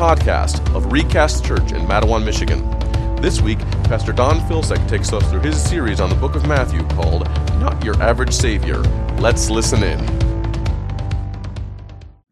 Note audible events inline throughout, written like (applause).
podcast of Recast Church in Mattawan, Michigan. This week, Pastor Don Filsek takes us through his series on the book of Matthew called Not Your Average Savior. Let's listen in.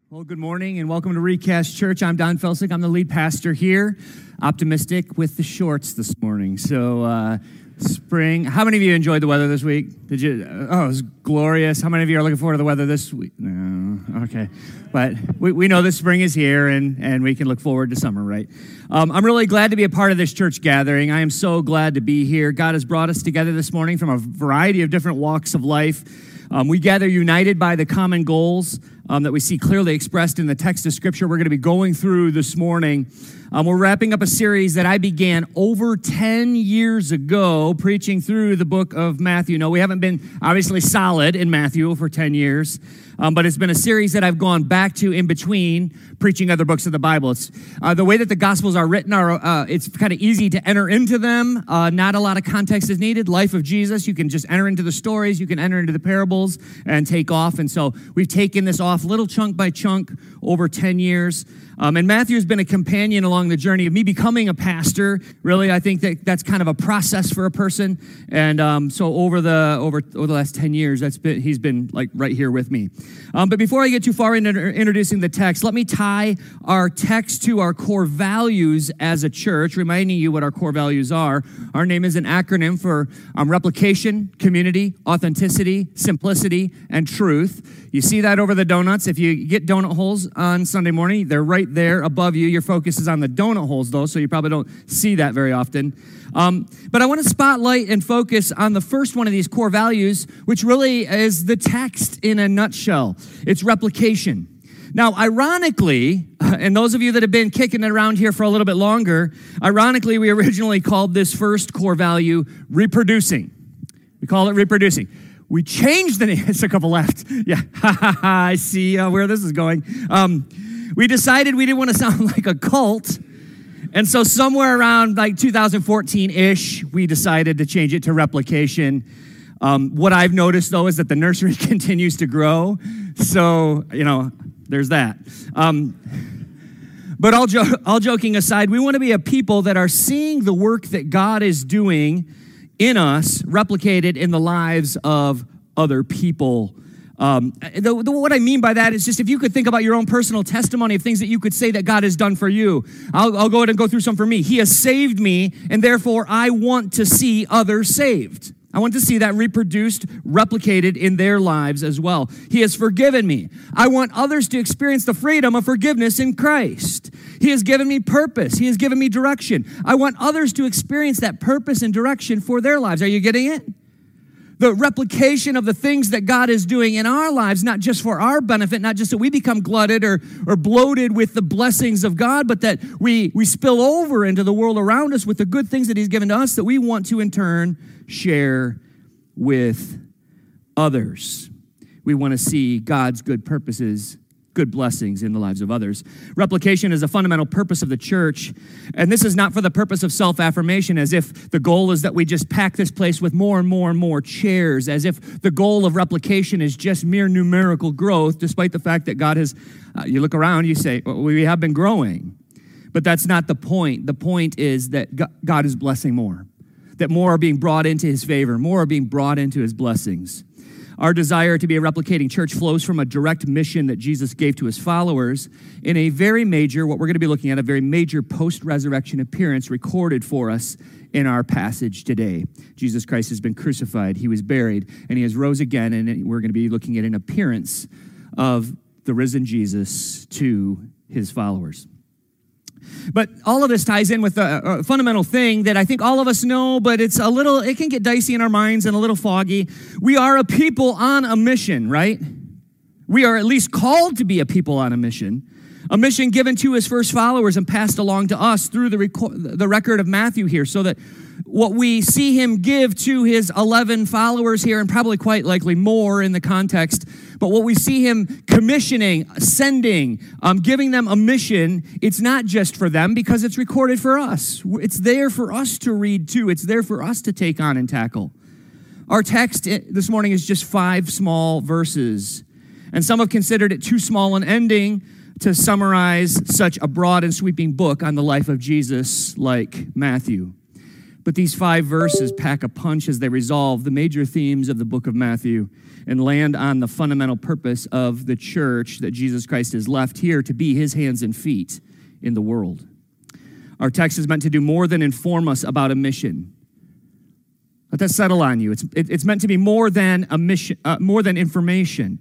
Well, good morning and welcome to Recast Church. I'm Don Filsek. I'm the lead pastor here. Optimistic with the shorts this morning. So, uh, spring. How many of you enjoyed the weather this week? Did you? Oh, it was glorious. How many of you are looking forward to the weather this week? No, okay. But we, we know the spring is here and, and we can look forward to summer, right? Um, I'm really glad to be a part of this church gathering. I am so glad to be here. God has brought us together this morning from a variety of different walks of life. Um, we gather united by the common goals um, that we see clearly expressed in the text of Scripture we're going to be going through this morning. Um, we're wrapping up a series that I began over 10 years ago, preaching through the book of Matthew. No, we haven't been obviously solid in Matthew for 10 years, um, but it's been a series that I've gone back to in between preaching other books of the Bible. It's, uh, the way that the Gospels are written are uh, it's kind of easy to enter into them. Uh, not a lot of context is needed. Life of Jesus, you can just enter into the stories, you can enter into the parables and take off. And so we've taken this off little chunk by chunk over 10 years. Um, and Matthew has been a companion along the journey of me becoming a pastor. Really, I think that that's kind of a process for a person. And um, so over the over over the last ten years, that's been he's been like right here with me. Um, but before I get too far into introducing the text, let me tie our text to our core values as a church, reminding you what our core values are. Our name is an acronym for um, replication, community, authenticity, simplicity, and truth. You see that over the donuts. If you get donut holes on Sunday morning, they're right there above you. Your focus is on the donut holes, though, so you probably don't see that very often. Um, but I want to spotlight and focus on the first one of these core values, which really is the text in a nutshell it's replication. Now, ironically, (laughs) and those of you that have been kicking it around here for a little bit longer, ironically, we originally called this first core value reproducing. We call it reproducing. We changed the name. (laughs) It's a couple left. Yeah, (laughs) I see uh, where this is going. Um, we decided we didn't want to sound (laughs) like a cult. And so, somewhere around like 2014 ish, we decided to change it to replication. Um, what I've noticed though is that the nursery (laughs) continues to grow. So, you know, there's that. Um, but all, jo- all joking aside, we want to be a people that are seeing the work that God is doing in us replicated in the lives of other people. Um, the, the, what I mean by that is just if you could think about your own personal testimony of things that you could say that God has done for you. I'll, I'll go ahead and go through some for me. He has saved me, and therefore I want to see others saved. I want to see that reproduced, replicated in their lives as well. He has forgiven me. I want others to experience the freedom of forgiveness in Christ. He has given me purpose. He has given me direction. I want others to experience that purpose and direction for their lives. Are you getting it? The replication of the things that God is doing in our lives, not just for our benefit, not just that we become glutted or, or bloated with the blessings of God, but that we, we spill over into the world around us with the good things that He's given to us that we want to in turn share with others. We want to see God's good purposes, good blessings in the lives of others. Replication is a fundamental purpose of the church, and this is not for the purpose of self affirmation, as if the goal is that we just pack this place with more and more and more chairs, as if the goal of replication is just mere numerical growth, despite the fact that God has, uh, you look around, you say, well, we have been growing. But that's not the point. The point is that God is blessing more that more are being brought into his favor, more are being brought into his blessings. Our desire to be a replicating church flows from a direct mission that Jesus gave to his followers in a very major, what we're going to be looking at, a very major post resurrection appearance recorded for us in our passage today. Jesus Christ has been crucified, he was buried, and he has rose again, and we're going to be looking at an appearance of the risen Jesus to his followers. But all of this ties in with a, a, fundamental thing that I think all of us know, but it's a little, it can get dicey in our minds and a little foggy. We are a people on a mission, right? We are at least called to be a people on a mission. A mission given to his first followers and passed along to us through the, the record of Matthew here, so that what we see him give to his 11 followers here, and probably quite likely more in the context, but what we see him commissioning, sending, um, giving them a mission, it's not just for them because it's recorded for us. It's there for us to read too, it's there for us to take on and tackle. Our text this morning is just five small verses, and some have considered it too small an ending to summarize such a broad and sweeping book on the life of Jesus like Matthew. But these five verses pack a punch as they resolve the major themes of the book of Matthew and land on the fundamental purpose of the church that Jesus Christ has left here to be his hands and feet in the world. Our text is meant to do more than inform us about a mission. Let that settle on you. It's, it, it's meant to be more than a mission, uh, more than information.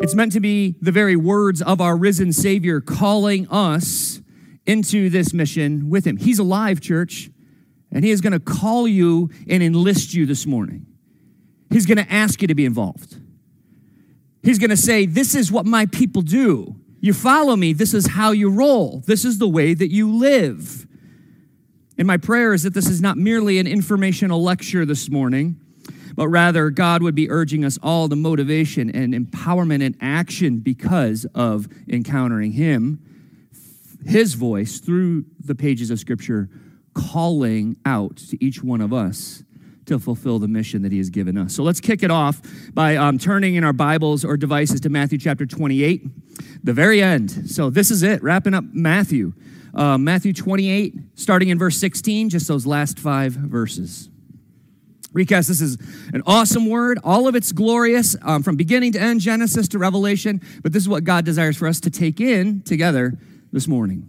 It's meant to be the very words of our risen Savior calling us into this mission with Him. He's alive, church, and He is going to call you and enlist you this morning. He's going to ask you to be involved. He's going to say, This is what my people do. You follow me. This is how you roll. This is the way that you live. And my prayer is that this is not merely an informational lecture this morning, but rather God would be urging us all to motivation and empowerment and action because of encountering Him, His voice through the pages of Scripture, calling out to each one of us to fulfill the mission that He has given us. So let's kick it off by um, turning in our Bibles or devices to Matthew chapter 28, the very end. So this is it, wrapping up Matthew. Uh, Matthew 28, starting in verse 16, just those last five verses. Recast, this is an awesome word. All of it's glorious um, from beginning to end, Genesis to Revelation. But this is what God desires for us to take in together this morning.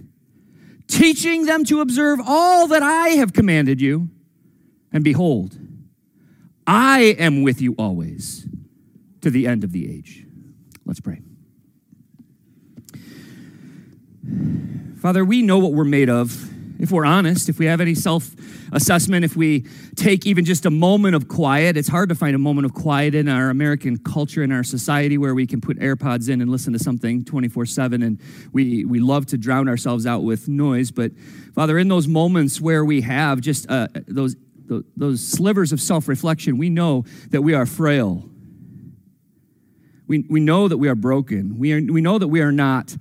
teaching them to observe all that I have commanded you. And behold, I am with you always to the end of the age. Let's pray. Father, we know what we're made of. If we're honest, if we have any self assessment, if we take even just a moment of quiet, it's hard to find a moment of quiet in our American culture, in our society, where we can put AirPods in and listen to something 24 7. And we, we love to drown ourselves out with noise. But Father, in those moments where we have just uh, those, those slivers of self reflection, we know that we are frail. We, we know that we are broken. We, are, we know that we are not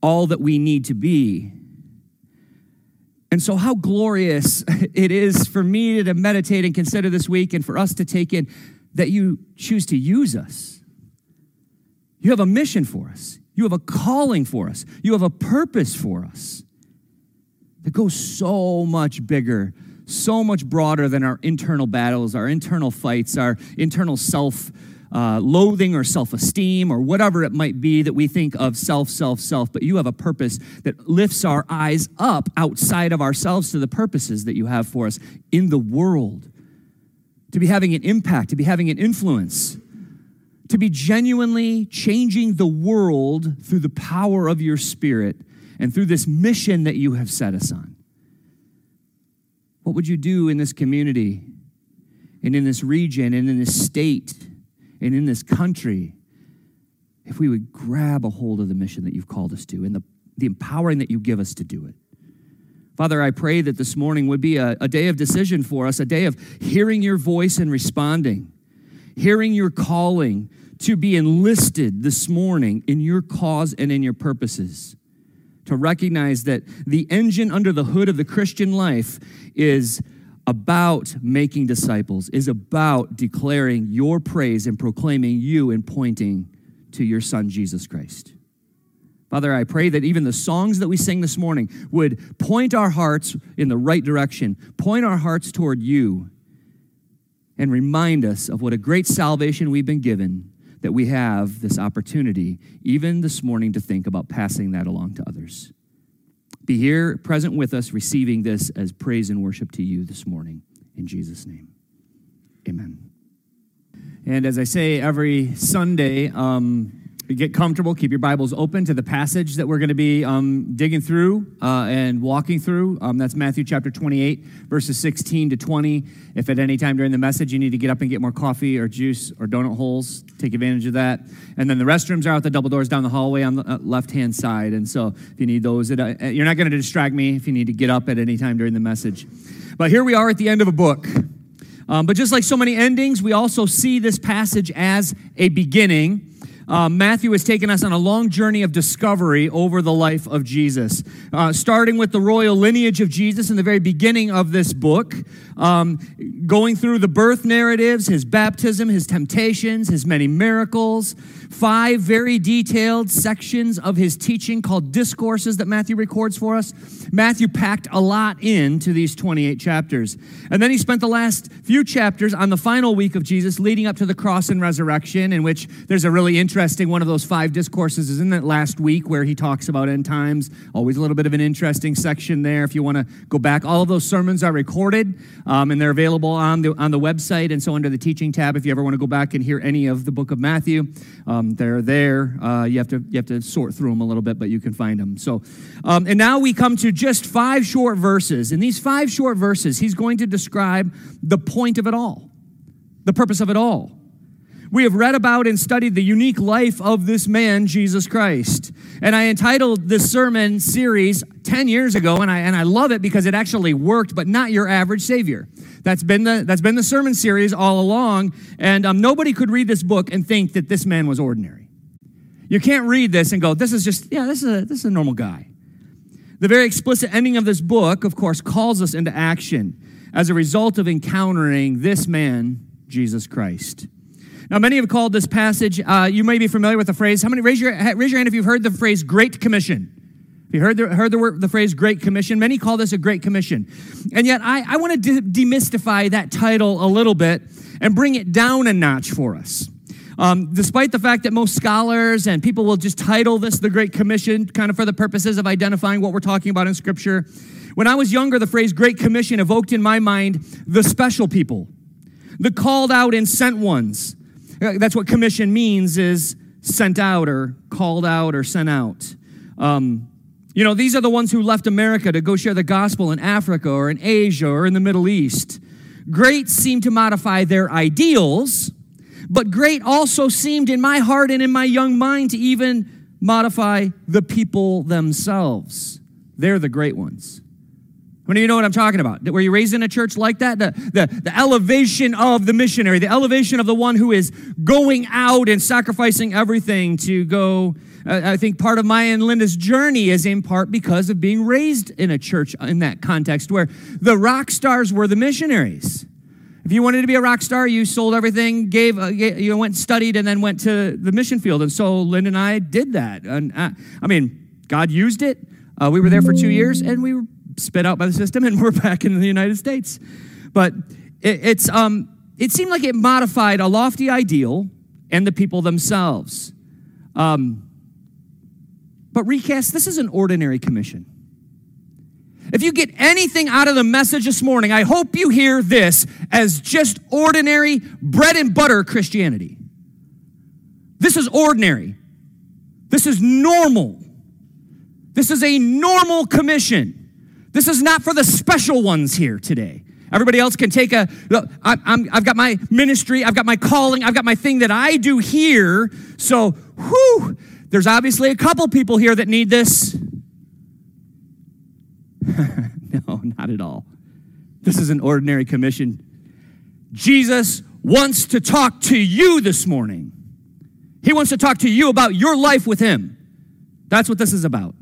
all that we need to be. And so, how glorious (laughs) it is for me to meditate and consider this week and for us to take in that you choose to use us. You have a mission for us, you have a calling for us, you have a purpose for us that goes so much bigger, so much broader than our internal battles, our internal fights, our internal self uh, loathing or self esteem or whatever it might be that we think of self, self, self, but you have a purpose that lifts our eyes up outside of ourselves to the purposes that you have for us in the world. To be having an impact, to be having an influence, to be genuinely changing the world through the power of your spirit and through this mission that you have set us on. What would you do in this community and in this region and in this state? And in this country if we would grab a hold of the mission that you've called us to and the, the empowering that you give us to do it. Father, I pray that this morning would be a, a day of decision for us, a day of hearing your voice and responding, hearing your calling to be enlisted this morning in your cause and in your purposes. To recognize that the engine under the hood of the Christian life is about making disciples, is about declaring your praise and proclaiming you and pointing to your Son, Jesus Christ. Father, I pray that even the songs that we sing this morning would point our hearts in the right direction, point our hearts toward you, and remind us of what a great salvation we've been given, that we have this opportunity, even this morning, to think about passing that along to others be here present with us, receiving this as praise and worship to you this morning. In Jesus' name, amen. And as I say every Sunday, um, get comfortable. Keep your Bibles open to the passage that we're going to be um, digging through uh, and walking through. Um, that's Matthew chapter 28, verses 16 to 20. If at any time during the message you need to get up and get more coffee or juice or donut holes, take advantage of that. And then the restrooms are out the double doors down the hallway on the uh, left hand side. And so if you need those, it, uh, you're not going to distract me if you need to get up at any time during the message. But here we are at the end of a book. Um, but just like so many endings, we also see this passage as a beginning. Uh, Matthew has taken us on a long journey of discovery over the life of Jesus, uh, starting with the royal lineage of Jesus in the very beginning of this book, um, going through the birth narratives, his baptism, his temptations, his many miracles, five very detailed sections of his teaching called discourses that Matthew records for us. Matthew packed a lot into these 28 chapters. And then he spent the last few chapters on the final week of Jesus leading up to the cross and resurrection, in which there's a really interesting one of those five discourses is in that last week where he talks about end times. Always a little bit of an interesting section there if you want to go back. All of those sermons are recorded um, and they're available on the, on the website. And so under the teaching tab, if you ever want to go back and hear any of the book of Matthew, um, they're there. Uh, you, have to, you have to sort through them a little bit, but you can find them. So, um, and now we come to just five short verses. In these five short verses, he's going to describe the point of it all, the purpose of it all. We have read about and studied the unique life of this man, Jesus Christ. And I entitled this sermon series 10 years ago, and I, and I love it because it actually worked, but not your average Savior. That's been the, that's been the sermon series all along, and um, nobody could read this book and think that this man was ordinary. You can't read this and go, this is just, yeah, this is a, this is a normal guy. The very explicit ending of this book, of course, calls us into action as a result of encountering this man, Jesus Christ. Now, many have called this passage, uh, you may be familiar with the phrase. How many, raise your, raise your hand if you've heard the phrase Great Commission. If you heard the, heard the, word, the phrase Great Commission, many call this a Great Commission. And yet, I, I want to de- demystify that title a little bit and bring it down a notch for us. Um, despite the fact that most scholars and people will just title this the Great Commission, kind of for the purposes of identifying what we're talking about in Scripture, when I was younger, the phrase Great Commission evoked in my mind the special people, the called out and sent ones (laughs) that's what commission means is sent out or called out or sent out. Um, you know, these are the ones who left America to go share the gospel in Africa or in Asia or in the Middle East. Great seemed to modify their ideals, but great also seemed in my heart and in my young mind to even modify the people themselves. They're the great ones. How many of you know what I'm talking about? Were you raised in a church like that? The, the, the elevation of the missionary, the elevation of the one who is going out and sacrificing everything to go. I think part of my and Linda's journey is in part because of being raised in a church in that context where the rock stars were the missionaries. If you wanted to be a rock star, you sold everything, gave, uh, you went studied, and then went to the mission field. And so Linda and I did that. And uh, I mean, God used it. Uh, we were there for two years, and we were spit out by the system, and (laughs) we're back in the United States. But it, it's, um, it seemed like it modified a lofty ideal and the people themselves. Um, but recast, this is an ordinary commission. If you get anything out of the message this morning, I hope you hear this as just ordinary bread and butter Christianity. This is ordinary. This is normal. This is a normal commission. This is not for the special ones here today. Everybody else can take a. I, I've got my ministry, I've got my calling, I've got my thing that I do here. So, whew, there's obviously a couple people here that need this. (laughs) no, not at all. This is an ordinary commission. Jesus wants to talk to you this morning. He wants to talk to you about your life with Him. That's what this is about.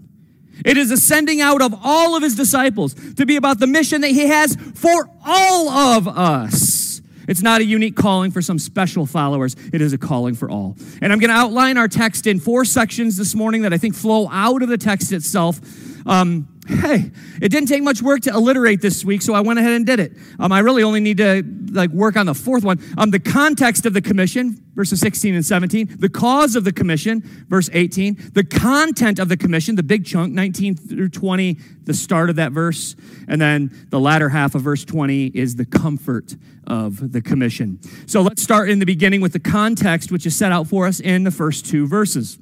It is a sending out of all of his disciples to be about the mission that he has for all of us. It's not a unique calling for some special followers, it is a calling for all. And I'm going to outline our text in four sections this morning that I think flow out of the text itself. Um, hey, it didn't take much work to alliterate this week, so I went ahead and did it. Um, I really only need to like work on the fourth one. Um, the context of the commission, verses 16 and 17. The cause of the commission, verse 18. The content of the commission, the big chunk, 19 through 20, the start of that verse. And then the latter half of verse 20 is the comfort of the commission. So let's start in the beginning with the context, which is set out for us in the first two verses.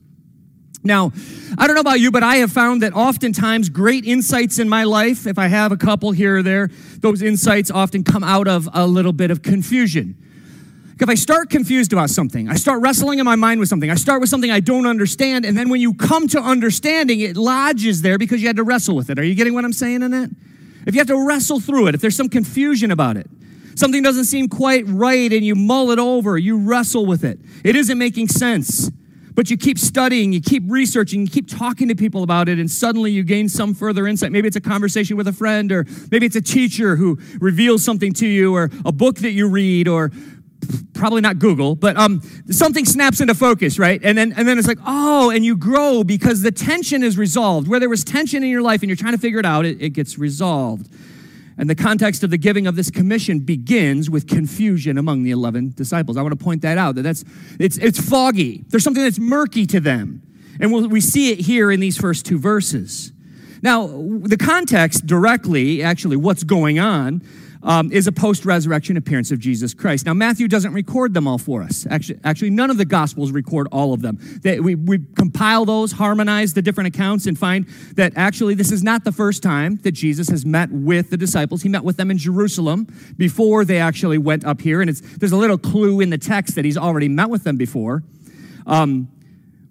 Now, I don't know about you, but I have found that oftentimes great insights in my life, if I have a couple here or there, those insights often come out of a little bit of confusion. If I start confused about something, I start wrestling in my mind with something, I start with something I don't understand, and then when you come to understanding, it lodges there because you had to wrestle with it. Are you getting what I'm saying in that? If you have to wrestle through it, if there's some confusion about it, something doesn't seem quite right and you mull it over, you wrestle with it, it isn't making sense. But you keep studying, you keep researching, you keep talking to people about it, and suddenly you gain some further insight. Maybe it's a conversation with a friend, or maybe it's a teacher who reveals something to you, or a book that you read, or probably not Google, but um, something snaps into focus, right? And then, and then it's like, oh, and you grow because the tension is resolved. Where there was tension in your life and you're trying to figure it out, it, it gets resolved. And the context of the giving of this commission begins with confusion among the 11 disciples. I want to point that out that that's it's it's foggy. There's something that's murky to them. And we'll, we see it here in these first two verses. Now, the context directly, actually, what's going on, um, is a post resurrection appearance of Jesus Christ. Now, Matthew doesn't record them all for us. Actually, actually none of the Gospels record all of them. They, we, we compile those, harmonize the different accounts, and find that actually this is not the first time that Jesus has met with the disciples. He met with them in Jerusalem before they actually went up here. And there's a little clue in the text that he's already met with them before. Um,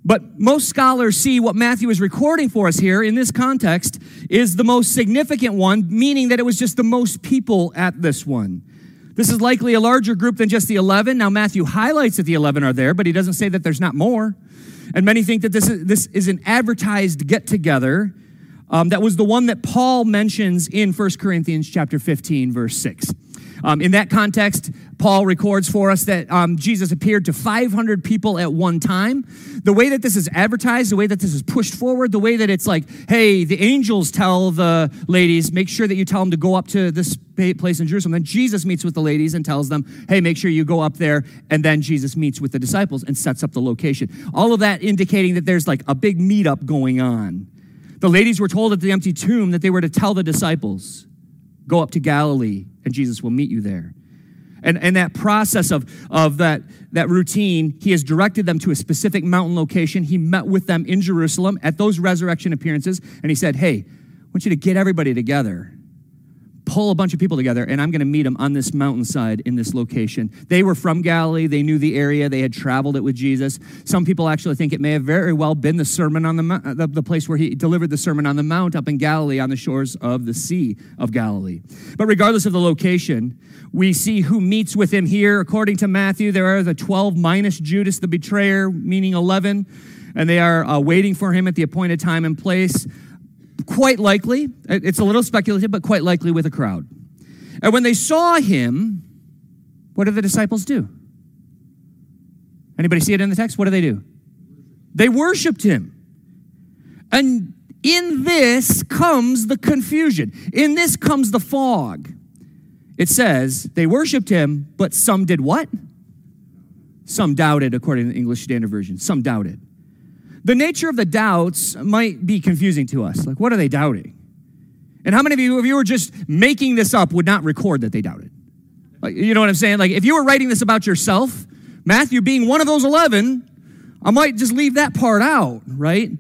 but most scholars see what Matthew is recording for us here in this context is the most significant one, meaning that it was just the most people at this one. This is likely a larger group than just the 11. Now, Matthew highlights that the 11 are there, but he doesn't say that there's not more. And many think that this is, this is an advertised get together. Um, that was the one that Paul mentions in 1 Corinthians chapter 15, verse 6. Um, in that context, Paul records for us that um, Jesus appeared to 500 people at one time. The way that this is advertised, the way that this is pushed forward, the way that it's like, hey, the angels tell the ladies, make sure that you tell them to go up to this place in Jerusalem. Then Jesus meets with the ladies and tells them, hey, make sure you go up there. And then Jesus meets with the disciples and sets up the location. All of that indicating that there's like a big meetup going on. The ladies were told at the empty tomb that they were to tell the disciples, go up to Galilee and Jesus will meet you there. And, and that process of, of that, that routine, he has directed them to a specific mountain location. He met with them in Jerusalem at those resurrection appearances, and he said, Hey, I want you to get everybody together pull a bunch of people together and I'm going to meet them on this mountainside in this location. They were from Galilee, they knew the area, they had traveled it with Jesus. Some people actually think it may have very well been the sermon on the, the, the place where he delivered the sermon on the mount up in Galilee on the shores of the Sea of Galilee. But regardless of the location, we see who meets with him here. According to Matthew, there are the 12 minus Judas the betrayer, meaning 11, and they are uh, waiting for him at the appointed time and place quite likely, it's a little speculative, but quite likely with a crowd. And when they saw him, what did the disciples do? Anybody see it in the text? What do they do? They worshiped him. And in this comes the confusion. In this comes the fog. It says they worshiped him, but some did what? Some doubted, according to the English Standard Version. Some doubted. The nature of the doubts might be confusing to us. Like, what are they doubting? And how many of you, if you were just making this up, would not record that they doubted? Like, you know what I'm saying? Like, if you were writing this about yourself, Matthew being one of those 11, I might just leave that part out, right?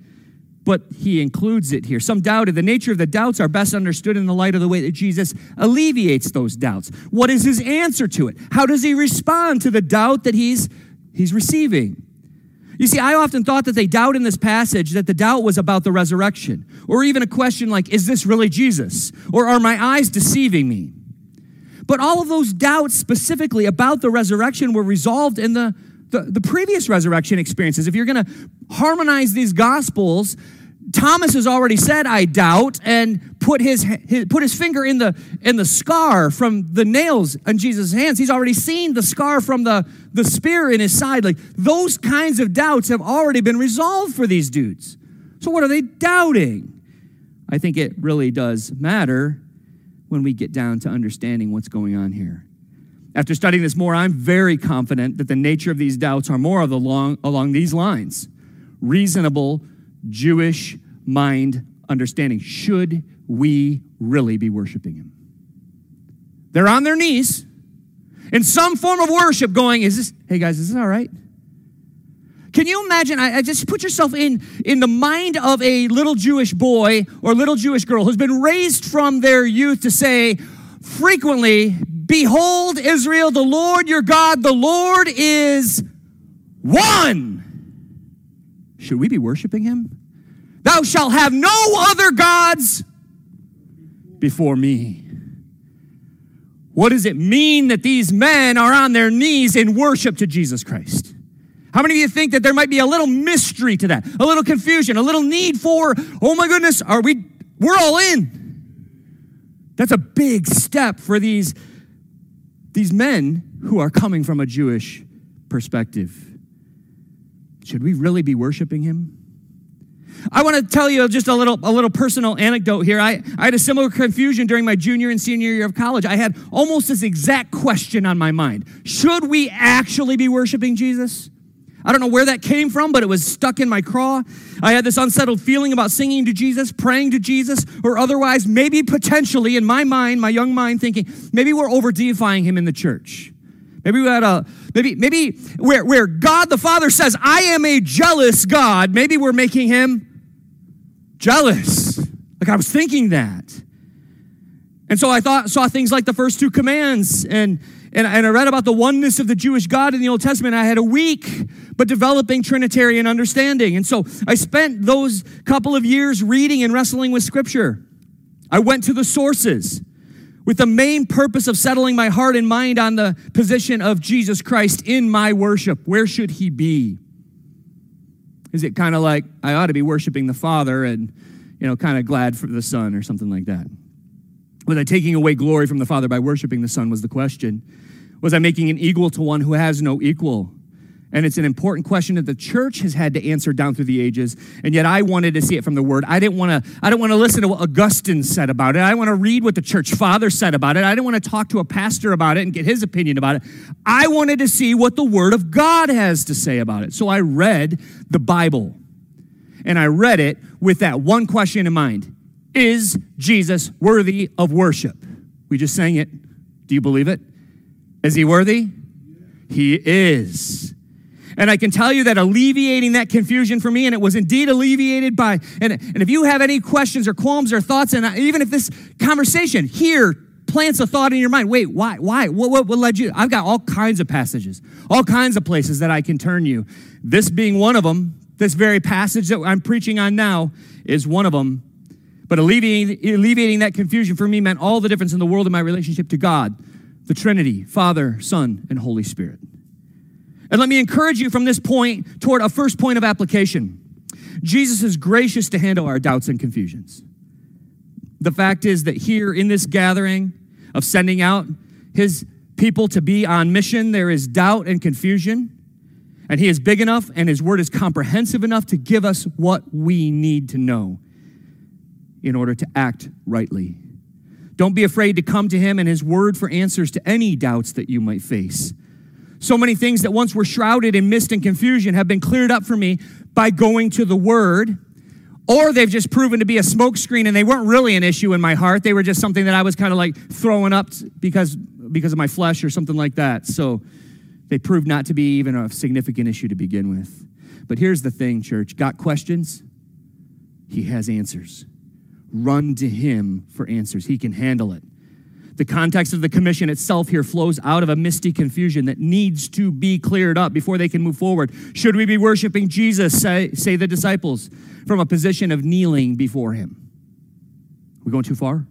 But he includes it here. Some doubted. The nature of the doubts are best understood in the light of the way that Jesus alleviates those doubts. What is his answer to it? How does he respond to the doubt that he's, he's receiving? You see, I often thought that they doubt in this passage that the doubt was about the resurrection, or even a question like, is this really Jesus? Or are my eyes deceiving me? But all of those doubts specifically about the resurrection were resolved in the, the, the previous resurrection experiences. If you're going to harmonize these gospels, Thomas has already said, I doubt, and put his, his, put his finger in the, in the scar from the nails on Jesus' hands. He's already seen the scar from the, the spear in his side. Like those kinds of doubts have already been resolved for these dudes. So what are they doubting? I think it really does matter when we get down to understanding what's going on here. After studying this more, I'm very confident that the nature of these doubts are more of the long, along these lines reasonable Jewish mind understanding. Should we really be worshiping Him? They're on their knees in some form of worship, going, Is this, hey guys, is this all right? Can you imagine? I, I, just put yourself in, in the mind of a little Jewish boy or little Jewish girl who's been raised from their youth to say frequently, Behold, Israel, the Lord your God, the Lord is one. Should we be worshiping him? Thou shalt have no other gods before me. What does it mean that these men are on their knees in worship to Jesus Christ? How many of you think that there might be a little mystery to that, a little confusion, a little need for, oh my goodness, are we, we're all in. That's a big step for these, these men who are coming from a Jewish perspective. Should we really be worshiping him? I want to tell you just a little, a little personal anecdote here. I, I had a similar confusion during my junior and senior year of college. I had almost this exact question on my mind Should we actually be worshiping Jesus? I don't know where that came from, but it was stuck in my craw. I had this unsettled feeling about singing to Jesus, praying to Jesus, or otherwise, maybe potentially in my mind, my young mind, thinking maybe we're over deifying him in the church. Maybe we had a maybe maybe where where God the Father says, "I am a jealous God." Maybe we're making him jealous. Like I was thinking that, and so I thought saw things like the first two commands and and, and I read about the oneness of the Jewish God in the Old Testament. I had a weak but developing Trinitarian understanding. And so I spent those couple of years reading and wrestling with Scripture. I went to the sources with the main purpose of settling my heart and mind on the position of Jesus Christ in my worship. Where should he be? Is it kind of like I ought to be worshiping the Father and, you know, kind of glad for the Son or something like that? Was I taking away glory from the Father by worshiping the Son? Was the question. Was I making an equal to one who has no equal? And it's an important question that the church has had to answer down through the ages. And yet I wanted to see it from the word. I didn't want to, I didn't want to listen to what Augustine said about it. I want to read what the church father said about it. I didn't want to talk to a pastor about it and get his opinion about it. I wanted to see what the word of God has to say about it. So I read the Bible. And I read it with that one question in mind. Is Jesus worthy of worship? We just sang it. Do you believe it? Is he worthy? He is. And I can tell you that alleviating that confusion for me, and it was indeed alleviated by, and, and if you have any questions or qualms or thoughts, and even if this conversation here plants a thought in your mind, wait, why, why, what, what, what led you? I've got all kinds of passages, all kinds of places that I can turn you. This being one of them, this very passage that I'm preaching on now is one of them but alleviating, alleviating that confusion for me meant all the difference in the world in my relationship to God, the Trinity, Father, Son, and Holy Spirit. And let me encourage you from this point toward a first point of application. Jesus is gracious to handle our doubts and confusions. The fact is that here in this gathering of sending out his people to be on mission, there is doubt and confusion. And he is big enough and his word is comprehensive enough to give us what we need to know in order to act rightly. Don't be afraid to come to him and his word for answers to any doubts that you might face. So many things that once were shrouded in mist and confusion have been cleared up for me by going to the word, or they've just proven to be a smokescreen and they weren't really an issue in my heart. They were just something that I was kind of like throwing up because, because of my flesh or something like that. So they proved not to be even a significant issue to begin with. But here's the thing, church got questions? He has answers run to him for answers. He can handle it. The context of the commission itself here flows out of a misty confusion that needs to be cleared up before they can move forward. Should we be worshiping Jesus, say, say the disciples, from a position of kneeling before him? We going too far?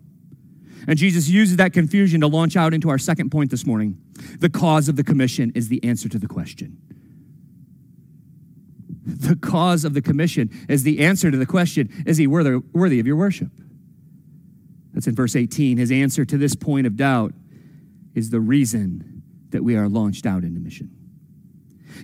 And Jesus uses that confusion to launch out into our second point this morning. The cause of the commission is the answer to the question the cause of the commission is the answer to the question is he worthy, worthy of your worship? That's in verse 18. His answer to this point of doubt is the reason that we are launched out into mission.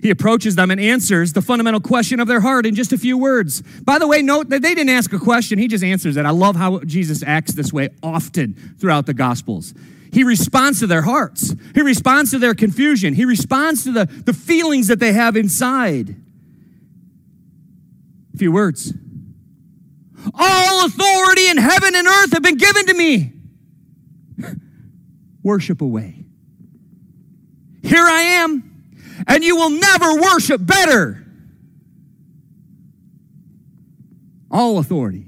He approaches them and answers the fundamental question of their heart in just a few words. By the way, note that they didn't ask a question, he just answers it. I love how Jesus acts this way often throughout the Gospels. He responds to their hearts, he responds to their confusion, he responds to the, the feelings that they have inside. A few words. All authority in heaven and earth have been given to me. Worship away. Here I am and you will never worship better. All authority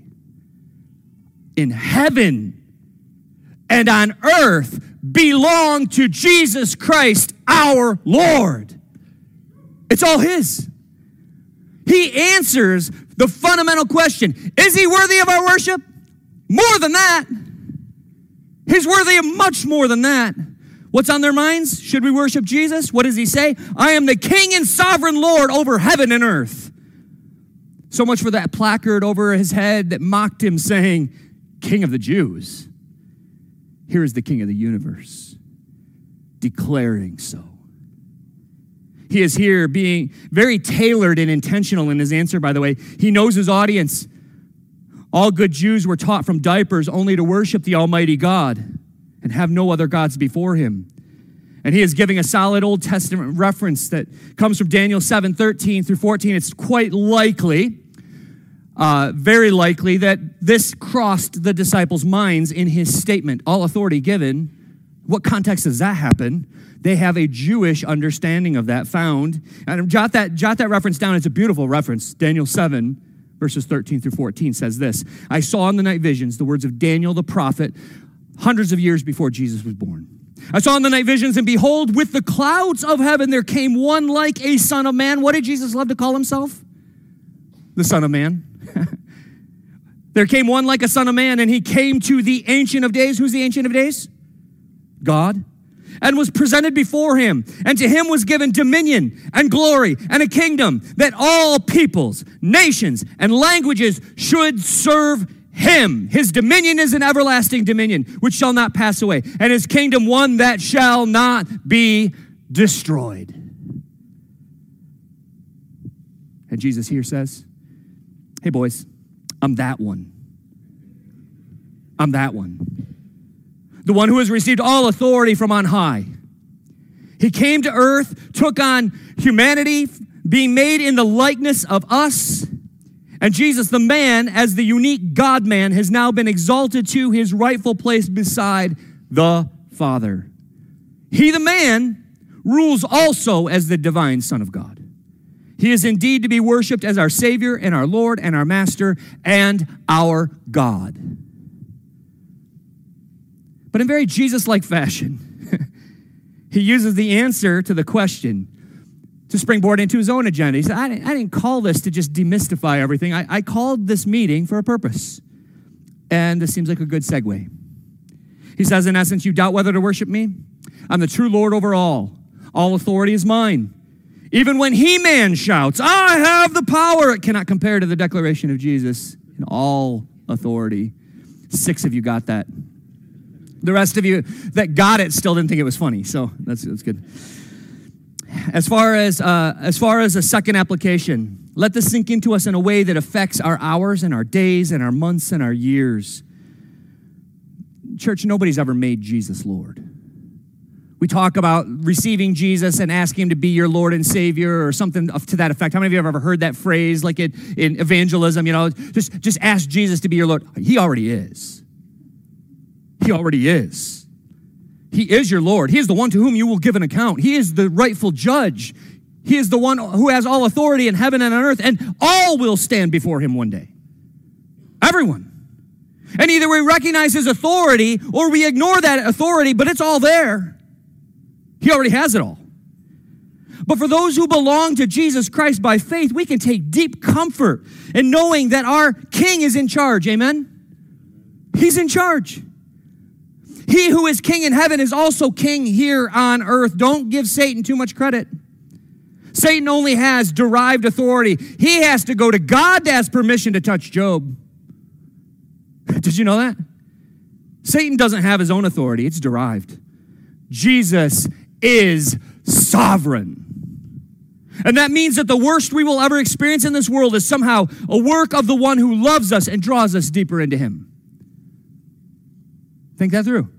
in heaven and on earth belong to Jesus Christ, our Lord. It's all His. He answers the fundamental question Is He worthy of our worship? More than that. He's worthy of much more than that. What's on their minds? Should we worship Jesus? What does he say? I am the king and sovereign Lord over heaven and earth. So much for that placard over his head that mocked him, saying, King of the Jews. Here is the King of the universe, declaring so. He is here being very tailored and intentional in his answer, by the way. He knows his audience. All good Jews were taught from diapers only to worship the Almighty God and have no other gods before him. And he is giving a solid Old Testament reference that comes from Daniel 7 13 through 14. It's quite likely, uh, very likely, that this crossed the disciples' minds in his statement. All authority given. What context does that happen? They have a Jewish understanding of that found. And jot that, jot that reference down. It's a beautiful reference. Daniel 7, verses 13 through 14 says this I saw in the night visions the words of Daniel the prophet hundreds of years before Jesus was born. I saw in the night visions, and behold, with the clouds of heaven there came one like a son of man. What did Jesus love to call himself? The Son of Man. (laughs) there came one like a son of man, and he came to the Ancient of Days. Who's the Ancient of Days? God. And was presented before him. And to him was given dominion and glory and a kingdom that all peoples, nations, and languages should serve him. His dominion is an everlasting dominion which shall not pass away, and his kingdom one that shall not be destroyed. And Jesus here says, Hey, boys, I'm that one. I'm that one. The one who has received all authority from on high. He came to earth, took on humanity, being made in the likeness of us and Jesus, the man, as the unique God man, has now been exalted to his rightful place beside the Father. He, the man, rules also as the divine Son of God. He is indeed to be worshiped as our Savior and our Lord and our Master and our God. But in very Jesus like fashion, (laughs) he uses the answer to the question to springboard into his own agenda. He said, I didn't, I didn't call this to just demystify everything. I, I called this meeting for a purpose. And this seems like a good segue. He says, in essence, you doubt whether to worship me? I'm the true Lord over all. All authority is mine. Even when He-Man shouts, I have the power, it cannot compare to the declaration of Jesus in all authority. Six of you got that. The rest of you that got it still didn't think it was funny, so that's, that's good. As far as, uh, as far as a second application, let this sink into us in a way that affects our hours and our days and our months and our years. Church, nobody's ever made Jesus Lord. We talk about receiving Jesus and asking him to be your Lord and Savior or something to that effect. How many of you have ever heard that phrase like it, in evangelism? You know, just, just ask Jesus to be your Lord. He already is. He already is. He is your Lord. He is the one to whom you will give an account. He is the rightful judge. He is the one who has all authority in heaven and on earth, and all will stand before him one day. Everyone. And either we recognize his authority or we ignore that authority, but it's all there. He already has it all. But for those who belong to Jesus Christ by faith, we can take deep comfort in knowing that our King is in charge. Amen? He's in charge. He who is king in heaven is also king here on earth. Don't give Satan too much credit. Satan only has derived authority. He has to go to God to ask permission to touch Job. (laughs) Did you know that? Satan doesn't have his own authority, it's derived. Jesus is sovereign. And that means that the worst we will ever experience in this world is somehow a work of the one who loves us and draws us deeper into him. Think that through.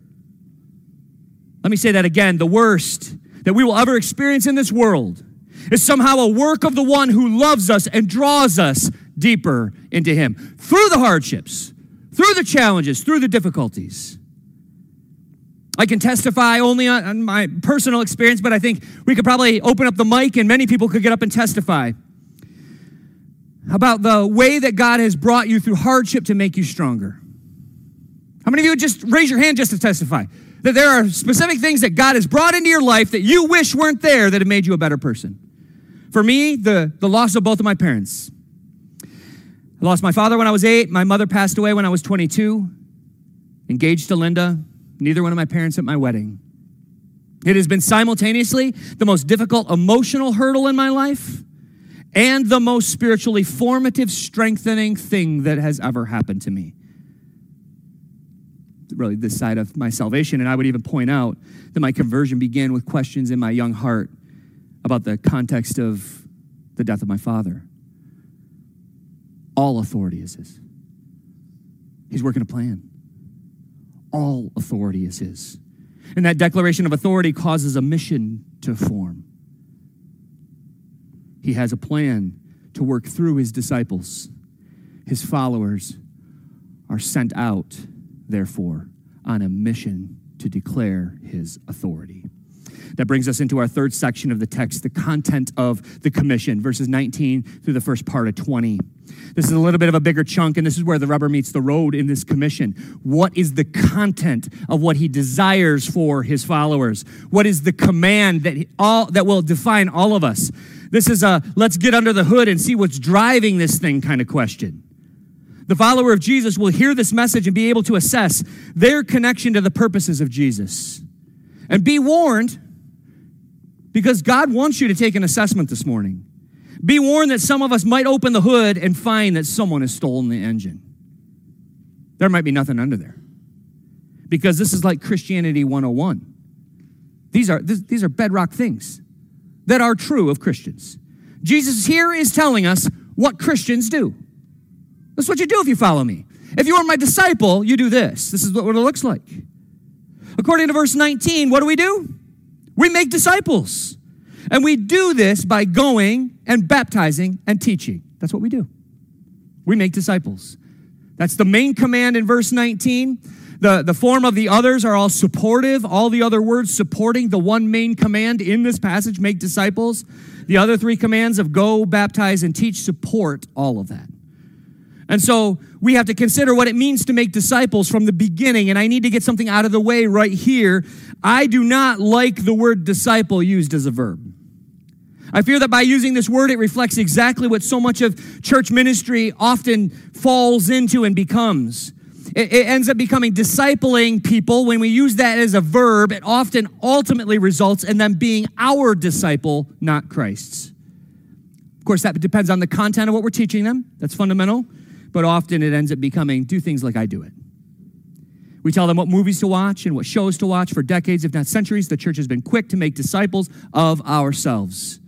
Let me say that again. The worst that we will ever experience in this world is somehow a work of the one who loves us and draws us deeper into him through the hardships, through the challenges, through the difficulties. I can testify only on, my personal experience, but I think we could probably open up the mic and many people could get up and testify about the way that God has brought you through hardship to make you stronger. How many of you would just raise your hand just to testify that there are specific things that God has brought into your life that you wish weren't there that have made you a better person? For me, the, the loss of both of my parents. I lost my father when I was eight. My mother passed away when I was 22. Engaged to Linda, neither one of my parents at my wedding. It has been simultaneously the most difficult emotional hurdle in my life and the most spiritually formative, strengthening thing that has ever happened to me. Really, this side of my salvation. And I would even point out that my conversion began with questions in my young heart about the context of the death of my father. All authority is his, he's working a plan. All authority is His. And that declaration of authority causes a mission to form. He has a plan to work through His disciples. His followers are sent out, therefore, on a mission to declare His authority. That brings us into our third section of the text, the content of the commission, verses 19 through the first part of 20. This is a little bit of a bigger chunk, and this is where the rubber meets the road in this commission. What is the content of what he desires for his followers? What is the command that all that will define all of us? This is a let's get under the hood and see what's driving this thing kind of question. The follower of Jesus will hear this message and be able to assess their connection to the purposes of Jesus. And be warned because God wants you to take an assessment this morning. Be warned that some of us might open the hood and find that someone has stolen the engine. There might be nothing under there. Because this is like Christianity 101. These are, these are bedrock things that are true of Christians. Jesus here is telling us what Christians do. That's what you do if you follow me. If you are my disciple, you do this. This is what it looks like. According to verse 19, what do we do? We make disciples. And we do this by going and baptizing and teaching. That's what we do. We make disciples. That's the main command in verse 19. The, the form of the others are all supportive, all the other words supporting the one main command in this passage make disciples. The other three commands of go, baptize, and teach support all of that. And so we have to consider what it means to make disciples from the beginning. And I need to get something out of the way right here. I do not like the word disciple used as a verb. I fear that by using this word, it reflects exactly what so much of church ministry often falls into and becomes. It, it, ends up becoming discipling people. When we use that as a verb, it often ultimately results in them being our disciple, not Christ's. Of course, that depends on the content of what we're teaching them. That's fundamental. But often it ends up becoming do things like I do it. We tell them what movies to watch and what shows to watch for decades, if not centuries. The church has been quick to make disciples of ourselves.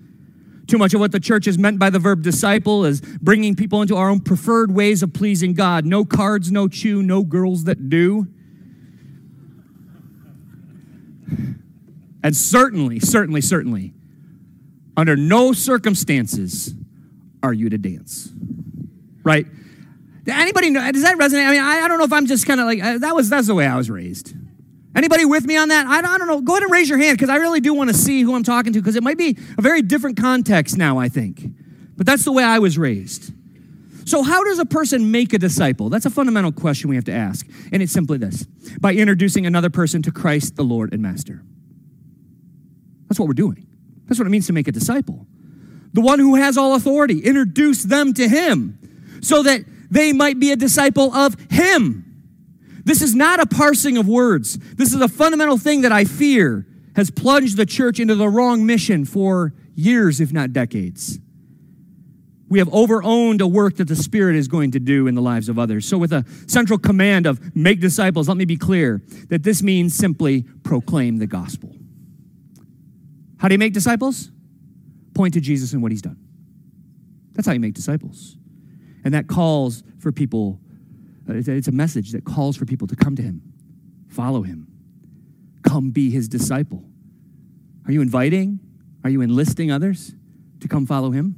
Too much of what the church has meant by the verb disciple is bringing people into our own preferred ways of pleasing God. No cards, no chew, no girls that do. And certainly, certainly, certainly, under no circumstances are you to dance. Right? Anybody know, does that resonate? I mean, I, I don't know if I'm just kind of like, uh, that was, that's the way I was raised. Anybody with me on that? I I don't know. Go ahead and raise your hand because I really do want to see who I'm talking to because it might be a very different context now, I think. But that's the way I was raised. So, how does a person make a disciple? That's a fundamental question we have to ask. And it's simply this by introducing another person to Christ, the Lord and Master. That's what we're doing. That's what it means to make a disciple. The one who has all authority, introduce them to Him so that they might be a disciple of Him. This is not a parsing of words. This is a fundamental thing that I fear has plunged the church into the wrong mission for years, if not decades. We have overowned a work that the Spirit is going to do in the lives of others. So, with a central command of make disciples, let me be clear that this means simply proclaim the gospel. How do you make disciples? point to Jesus and what he's done. That's how you make disciples. And that calls for people, uh, it's a message that calls for people to come to him, follow him, come be his disciple. Are you inviting? Are you enlisting others to come follow him?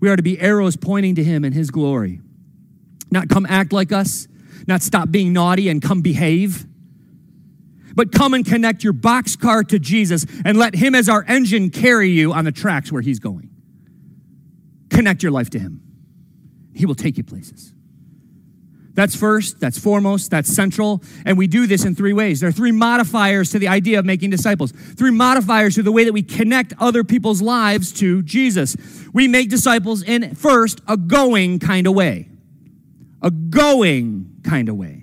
We are to be arrows pointing to him and his glory. Not come act like us, not stop being naughty and come behave, but come and connect your boxcar to Jesus and let him as our engine carry you on the tracks where he's going. Connect your life to him. He will take you places. That's first, that's foremost, that's central. And we do this in three ways. There are three modifiers to the idea of making disciples, three modifiers to the way that we connect other people's lives to Jesus. We make disciples in first a going kind of way. A going kind of way.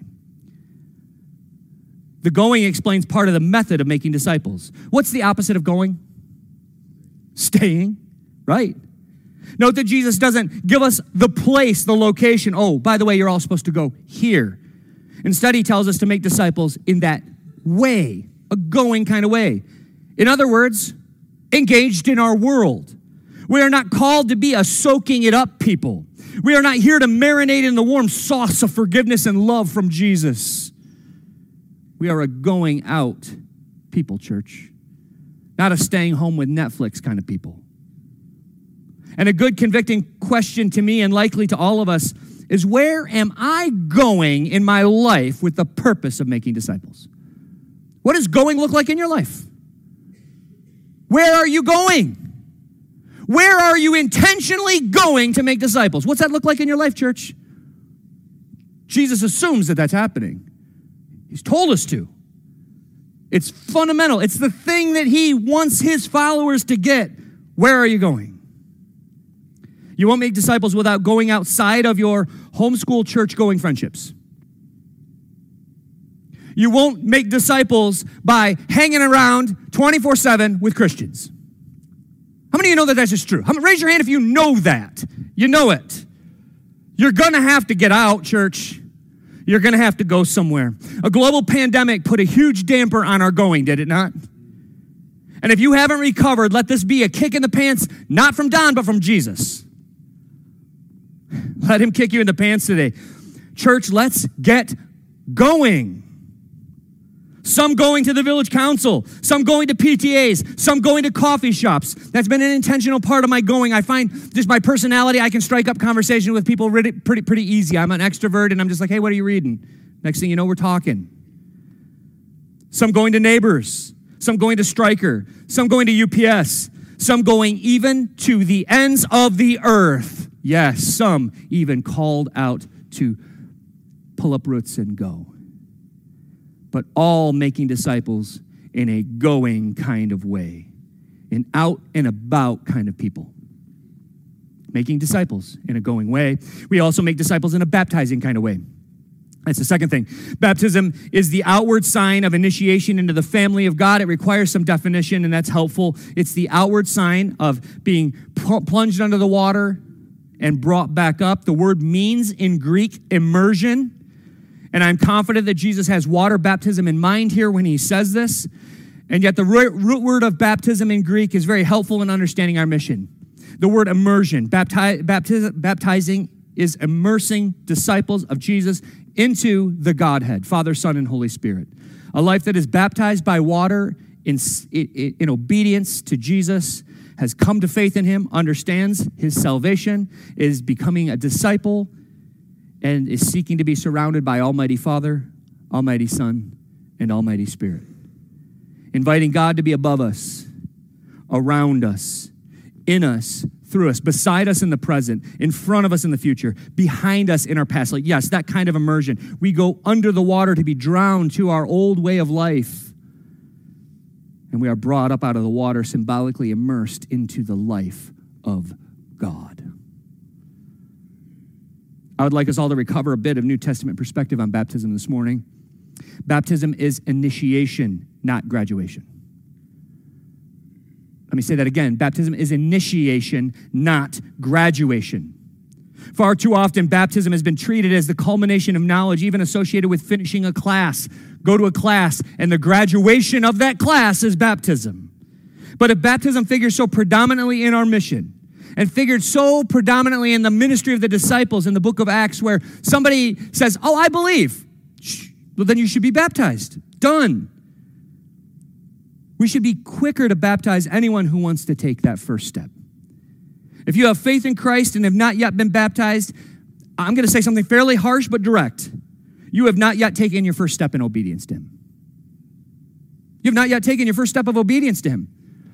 The going explains part of the method of making disciples. What's the opposite of going? Staying, right? Note that Jesus doesn't give us the place, the location. Oh, by the way, you're all supposed to go here. Instead, he tells us to make disciples in that way, a going kind of way. In other words, engaged in our world. We are not called to be a soaking it up people. We are not here to marinate in the warm sauce of forgiveness and love from Jesus. We are a going out people, church, not a staying home with Netflix kind of people. And a good convicting question to me and likely to all of us is where am I going in my life with the purpose of making disciples? What does going look like in your life? Where are you going? Where are you intentionally going to make disciples? What's that look like in your life, church? Jesus assumes that that's happening. He's told us to. It's fundamental. It's the thing that he wants his followers to get. Where are you going? You won't make disciples without going outside of your homeschool church going friendships. You won't make disciples by hanging around 24 7 with Christians. How many of you know that that's just true? Raise your hand if you know that. You know it. You're going to have to get out, church. You're going to have to go somewhere. A global pandemic put a huge damper on our going, did it not? And if you haven't recovered, let this be a kick in the pants, not from Don, but from Jesus. (laughs) Let him kick you in the pants today. Church, let's get going. Some going to the village council, some going to PTAs, some going to coffee shops. That's been an intentional part of my going. I find just my personality, I can strike up conversation with people pretty, pretty, pretty easy. I'm an extrovert and I'm just like, hey, what are you reading? Next thing you know, we're talking. Some going to neighbors, some going to Stryker, some going to UPS, some going even to the ends of the earth. Yes, some even called out to pull up roots and go. But all making disciples in a going kind of way, an out and about kind of people. Making disciples in a going way. We also make disciples in a baptizing kind of way. That's the second thing. Baptism is the outward sign of initiation into the family of God. It requires some definition, and that's helpful. It's the outward sign of being plunged under the water, and brought back up. The word means in Greek immersion. And I'm confident that Jesus has water baptism in mind here when he says this. And yet, the root word of baptism in Greek is very helpful in understanding our mission. The word immersion, bapti- baptiz- baptizing, is immersing disciples of Jesus into the Godhead, Father, Son, and Holy Spirit. A life that is baptized by water in, in obedience to Jesus has come to faith in him, understands his salvation, is becoming a disciple, and is seeking to be surrounded by Almighty Father, Almighty Son, and Almighty Spirit. Inviting God to be above us, around us, in us, through us, beside us in the present, in front of us in the future, behind us in our past. Like, yes, that kind of immersion. We go under the water to be drowned to our old way of life and we are brought up out of the water, symbolically immersed into the life of God. I would like us all to recover a bit of New Testament perspective on baptism this morning. Baptism is initiation, not graduation. Let me say that again. Baptism is initiation, not graduation. Far too often, baptism has been treated as the culmination of knowledge, even associated with finishing a class go to a class, and the graduation of that class is baptism. But if baptism figures so predominantly in our mission, and figured so predominantly in the ministry of the disciples in the book of Acts, where somebody says, Oh, I believe, well, then you should be baptized. Done. We should be quicker to baptize anyone who wants to take that first step. If you have faith in Christ and have not yet been baptized, I'm going to say something fairly harsh but direct. You have not yet taken your first step in obedience to Him. You have not yet taken your first step of obedience to Him.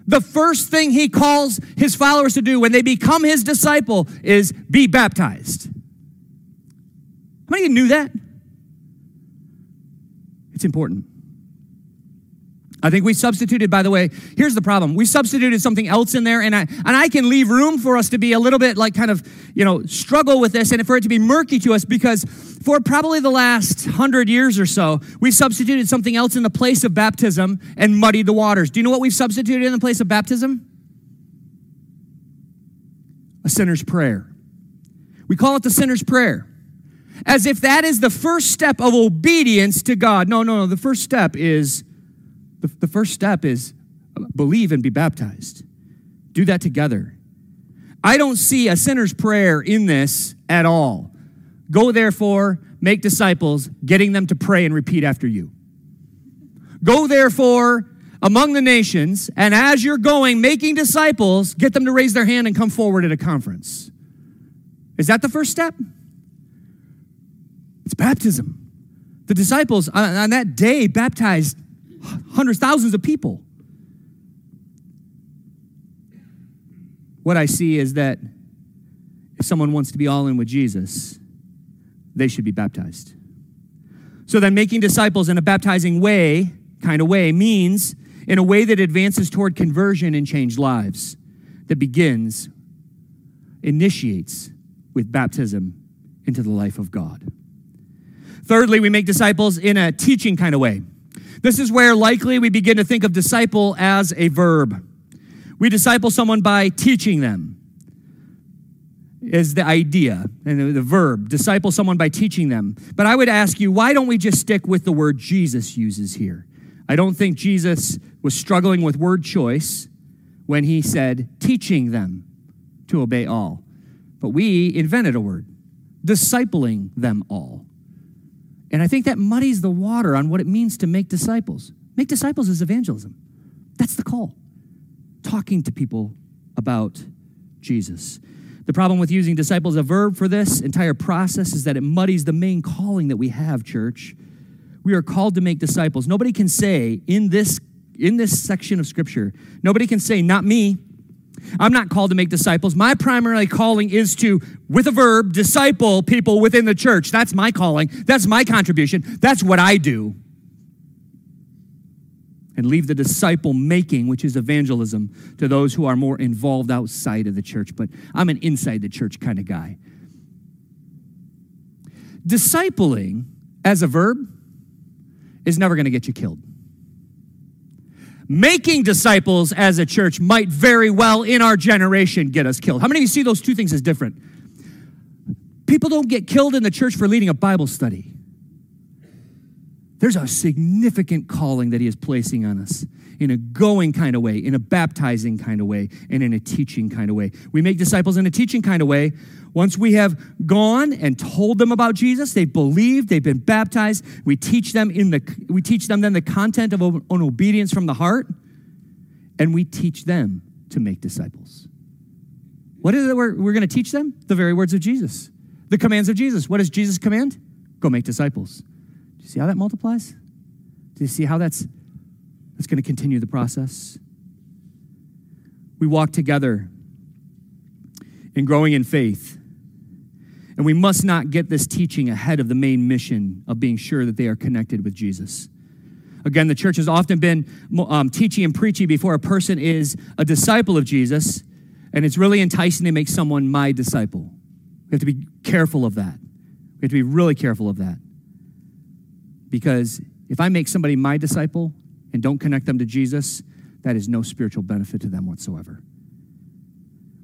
The first thing He calls His followers to do when they become His disciple is be baptized. How many of you knew that? It's important. I think we substituted, by the way, here's the problem. We substituted something else in there, and I, and I can leave room for us to be a little bit like kind of, you know, struggle with this and for it to be murky to us because for probably the last hundred years or so, we substituted something else in the place of baptism and muddied the waters. Do you know what we've substituted in the place of baptism? A sinner's prayer. We call it the sinner's prayer. As if that is the first step of obedience to God. No, no, no. The first step is the, the first step is uh, believe and be baptized. Do that together. I don't see a sinner's prayer in this at all. Go therefore, make disciples, getting them to pray and repeat after you. Go therefore among the nations, and as you're going, making disciples, get them to raise their hand and come forward at a conference. Is that the first step? It's baptism. The disciples uh, on, that day baptized hundreds, thousands of people. What I see is that if someone wants to be all in with Jesus, they should be baptized. So then, making disciples in a baptizing way, kind of way, means in a way that advances toward conversion and changed lives, that begins, initiates with baptism into the life of God. Thirdly, we make disciples in a teaching kind of way. This is where likely we begin to think of disciple as a verb. We disciple someone by teaching them, is the idea and the verb. Disciple someone by teaching them. But I would ask you, why don't we just stick with the word Jesus uses here? I don't think Jesus was struggling with word choice when he said teaching them to obey all. But we invented a word, discipling them all. And I think that muddies the water on what it means to make disciples. Make disciples is evangelism. That's the call. Talking to people about Jesus. The problem with using disciples as a verb for this entire process is that it muddies the main calling that we have, church. We are called to make disciples. Nobody can say in this in this section of scripture, nobody can say not me, I'm not called to make disciples. My primary calling is to, with a verb, disciple people within the church. That's my calling. That's my contribution. That's what I do. And leave the disciple making, which is evangelism, to those who are more involved outside of the church. But I'm an inside the church kind of guy. Discipling as a verb is never going to get you killed making disciples as a church might very well in our generation get us killed. How many of you see those two things as different? People don't get killed in the church for leading a Bible study. There's a significant calling that He is placing on us in a going kind of way, in a baptizing kind of way, and in a teaching kind of way. We make disciples in a teaching kind of way. Once we have gone and told them about Jesus, they've believed, they've been baptized. We teach them in the we teach them then the content of an obedience from the heart, and we teach them to make disciples. What is it we're, we're going to teach them? The very words of Jesus, the commands of Jesus. What does Jesus command? Go make disciples. Do you see how that multiplies? Do you see how that's that's going to continue the process? We walk together in growing in faith. And we must not get this teaching ahead of the main mission of being sure that they are connected with Jesus. Again, the church has often been um, teaching and preaching before a person is a disciple of Jesus, and it's really enticing to make someone my disciple. We have to be careful of that. We have to be really careful of that. Because if I make somebody my disciple and don't connect them to Jesus, that is no spiritual benefit to them whatsoever.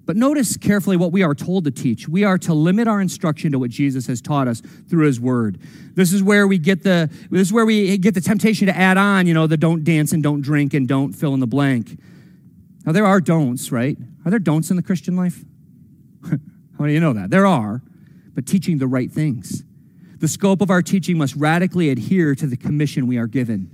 But notice carefully what we are told to teach. We are to limit our instruction to what Jesus has taught us through his word. This is where we get the this is where we get the temptation to add on, you know, the don't dance and don't drink and don't fill in the blank. Now, there are don'ts, right? Are there don'ts in the Christian life? (laughs) How of you know that? There are, but teaching the right things. The scope of our teaching must radically adhere to the commission we are given,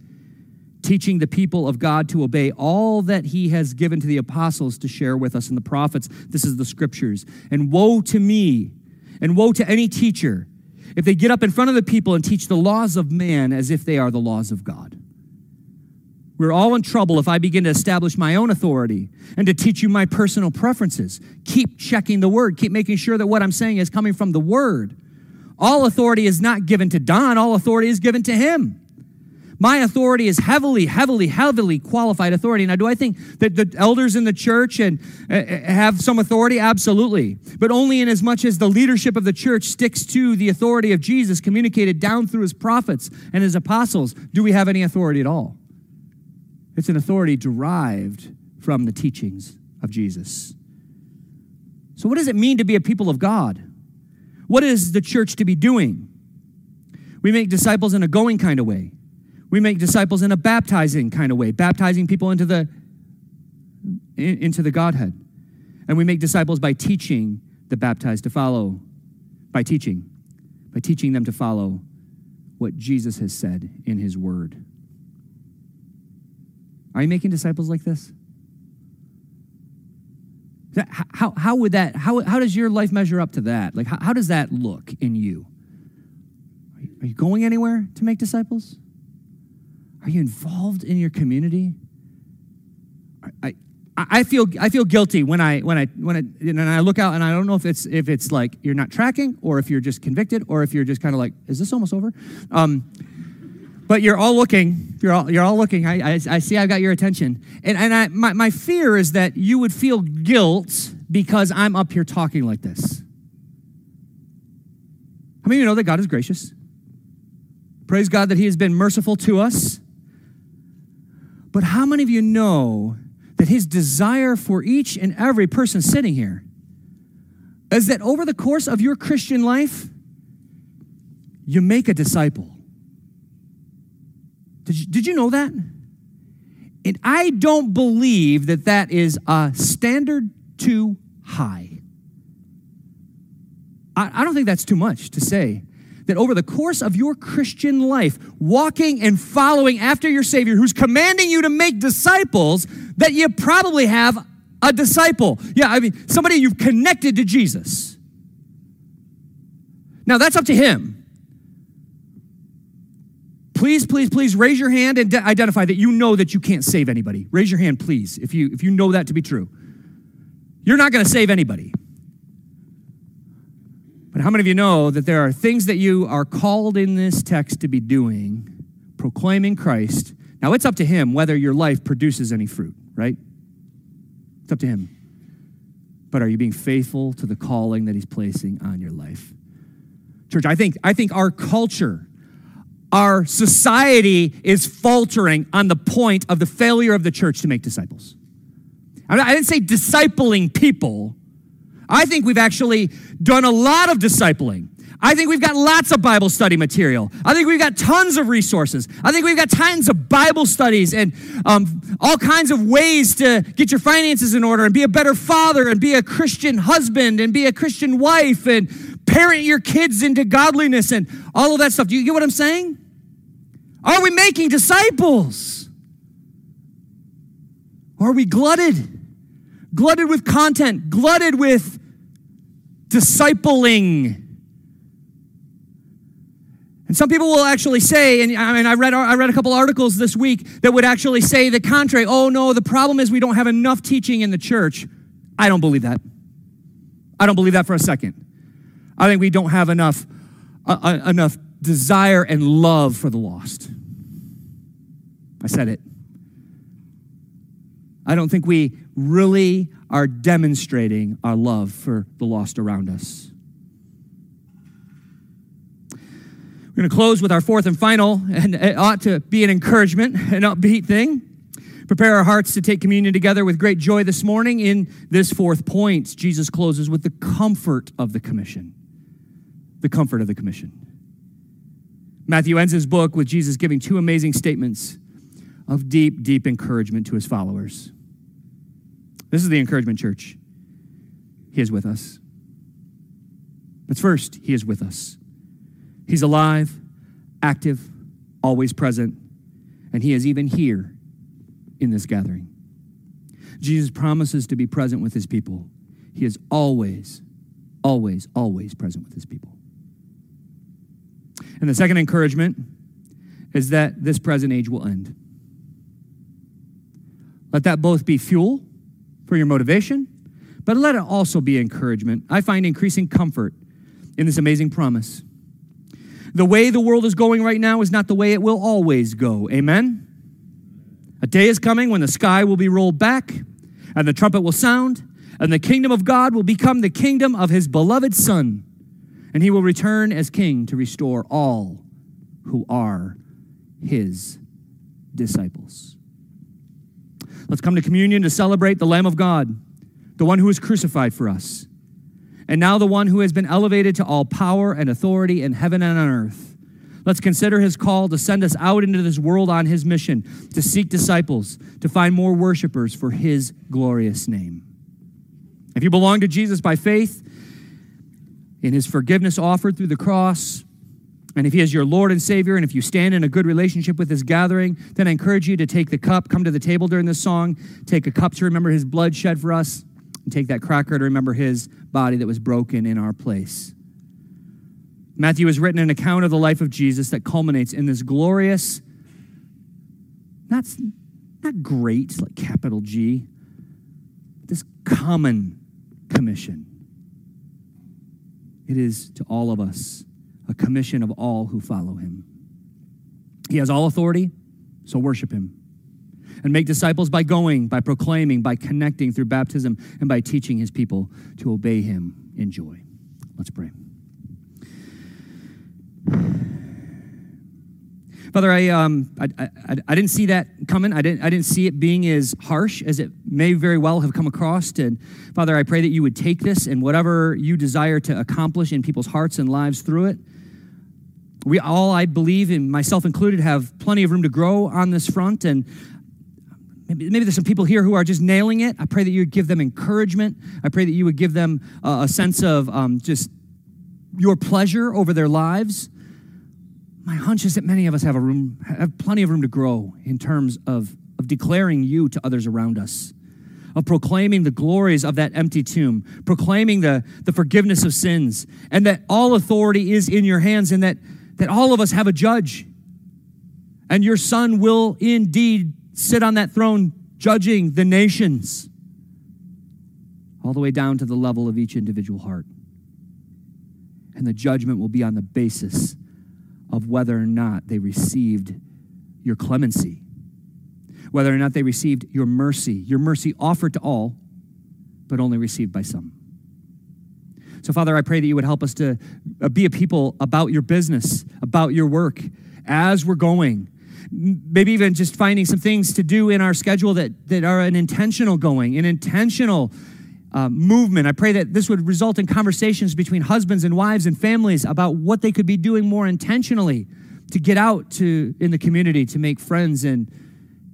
teaching the people of God to obey all that He has given to the apostles to share with us and the prophets. This is the scriptures. And woe to me, and woe to any teacher, if they get up in front of the people and teach the laws of man as if they are the laws of God. We're all in trouble if I begin to establish my own authority and to teach you my personal preferences. Keep checking the word, keep making sure that what I'm saying is coming from the word. All authority is not given to Don, all authority is given to him. My authority is heavily, heavily, heavily qualified authority. Now, do I think that the elders in the church and uh, uh, have some authority? Absolutely, but only in as much as the leadership of the church sticks to the authority of Jesus, communicated down through his prophets and his apostles. Do we have any authority at all? It's an authority derived from the teachings of Jesus. So, what does it mean to be a people of God? What is the church to be doing? We make disciples in a going kind of way. We make disciples in a baptizing kind of way, baptizing people into the into the Godhead. And we make disciples by teaching the baptized to follow by teaching, by teaching them to follow what Jesus has said in his word. Are you making disciples like this? How, how would that, how, how does your life measure up to that? Like, how, how does that look in you? Are you going anywhere to make disciples? Are you involved in your community? I, I, I feel I feel guilty when I when I when I and I look out and I don't know if it's if it's like you're not tracking or if you're just convicted or if you're just kind of like is this almost over? Um, but you're all looking. You're all you're all looking. I, I, I see I've got your attention. And and I, my my fear is that you would feel guilt because I'm up here talking like this. How many of you know that God is gracious? Praise God that He has been merciful to us. But how many of you know that his desire for each and every person sitting here is that over the course of your Christian life, you make a disciple? Did you, did you know that? And I don't believe that that is a standard too high. I, I don't think that's too much to say that over the course of your Christian life, walking and following after your Savior, who's commanding you to make disciples, that you probably have a disciple. Yeah, I mean, somebody you've connected to Jesus. Now, that's up to him. Please, please, please raise your hand and identify that you know that you can't save anybody. Raise your hand, please, if you, if you know that to be true. You're not going to save anybody. But how many of you know that there are things that you are called in this text to be doing, proclaiming Christ? Now, it's up to Him whether your life produces any fruit, right? It's up to Him. But are you being faithful to the calling that He's placing on your life? Church, I think, I think our culture, our society is faltering on the point of the failure of the church to make disciples. I didn't say discipling people. I think we've actually done a lot of discipling. I think we've got lots of Bible study material. I think we've got tons of resources. I think we've got tons of Bible studies and um, all kinds of ways to get your finances in order and be a better father and be a Christian husband and be a Christian wife and parent your kids into godliness and all of that stuff. Do you get what I'm saying? Are we making disciples? Are we glutted? Glutted with content, glutted with discipling. And some people will actually say, and I mean, I read, I read a couple articles this week that would actually say the contrary. Oh, no, the problem is we don't have enough teaching in the church. I don't believe that. I don't believe that for a second. I think we don't have enough, uh, uh enough desire and love for the lost. I said it. I don't think we really are demonstrating our love for the lost around us. We're going to close with our fourth and final, and it ought to be an encouragement, an upbeat thing. Prepare our hearts to take communion together with great joy this morning. In this fourth point, Jesus closes with the comfort of the commission. The comfort of the commission. Matthew ends his book with Jesus giving two amazing statements of deep, deep encouragement to his followers. This is the encouragement, church. He is with us. But first, He is with us. He's alive, active, always present, and He is even here in this gathering. Jesus promises to be present with His people. He is always, always, always present with His people. And the second encouragement is that this present age will end. Let that both be fuel for your motivation, but let it also be encouragement. I find increasing comfort in this amazing promise. The way the world is going right now is not the way it will always go. Amen? A day is coming when the sky will be rolled back and the trumpet will sound, and the kingdom of God will become the kingdom of his beloved Son, and he will return as king to restore all who are his disciples. Let's come to communion to celebrate the Lamb of God, the one who was crucified for us, and now the one who has been elevated to all power and authority in heaven and on earth. Let's consider his call to send us out into this world on his mission to seek disciples, to find more worshipers for his glorious name. If you belong to Jesus by faith, in his forgiveness offered through the cross, and if he is your Lord and Savior, and if you stand in a good relationship with this gathering, then I encourage you to take the cup, come to the table during this song, take a cup to remember his blood shed for us, and take that cracker to remember his body that was broken in our place. Matthew has written an account of the life of Jesus that culminates in this glorious, not, not great, like capital G, this common commission. It is to all of us a commission of all who follow him. He has all authority, so worship him. And make disciples by going, by proclaiming, by connecting through baptism, and by teaching his people to obey him in joy. Let's pray. (sighs) Father, I, um, I, I, I, didn't see that coming. I didn't, I didn't see it being as harsh as it may very well have come across. And Father, I pray that you would take this and whatever you desire to accomplish in people's hearts and lives through it, we all, I believe, and myself included, have plenty of room to grow on this front. And maybe, maybe there's some people here who are just nailing it. I pray that you would give them encouragement. I pray that you would give them a, a sense of um, just your pleasure over their lives. My hunch is that many of us have a room, have plenty of room to grow in terms of, of declaring you to others around us of proclaiming the glories of that empty tomb, proclaiming the, the forgiveness of sins, and that all authority is in your hands, and that that all of us have a judge. And your son will indeed sit on that throne judging the nations, all the way down to the level of each individual heart. And the judgment will be on the basis of whether or not they received your clemency, whether or not they received your mercy, your mercy offered to all, but only received by some. So, Father, I pray that you would help us to uh, be a people about your business, about your work as we're going. Maybe even just finding some things to do in our schedule that, that are an intentional going, an intentional uh, movement. I pray that this would result in conversations between husbands and wives and families about what they could be doing more intentionally to get out to in the community to make friends and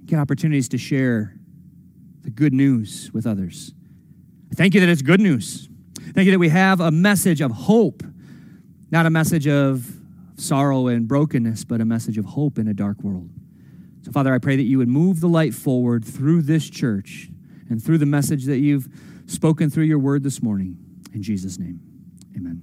get opportunities to share the good news with others. Thank you that it's good news. Thank you that we have a message of hope, not a message of sorrow and brokenness, but a message of hope in a dark world. So, Father, I pray that you would move the light forward through this church and through the message that you've spoken through your word this morning. In Jesus' name.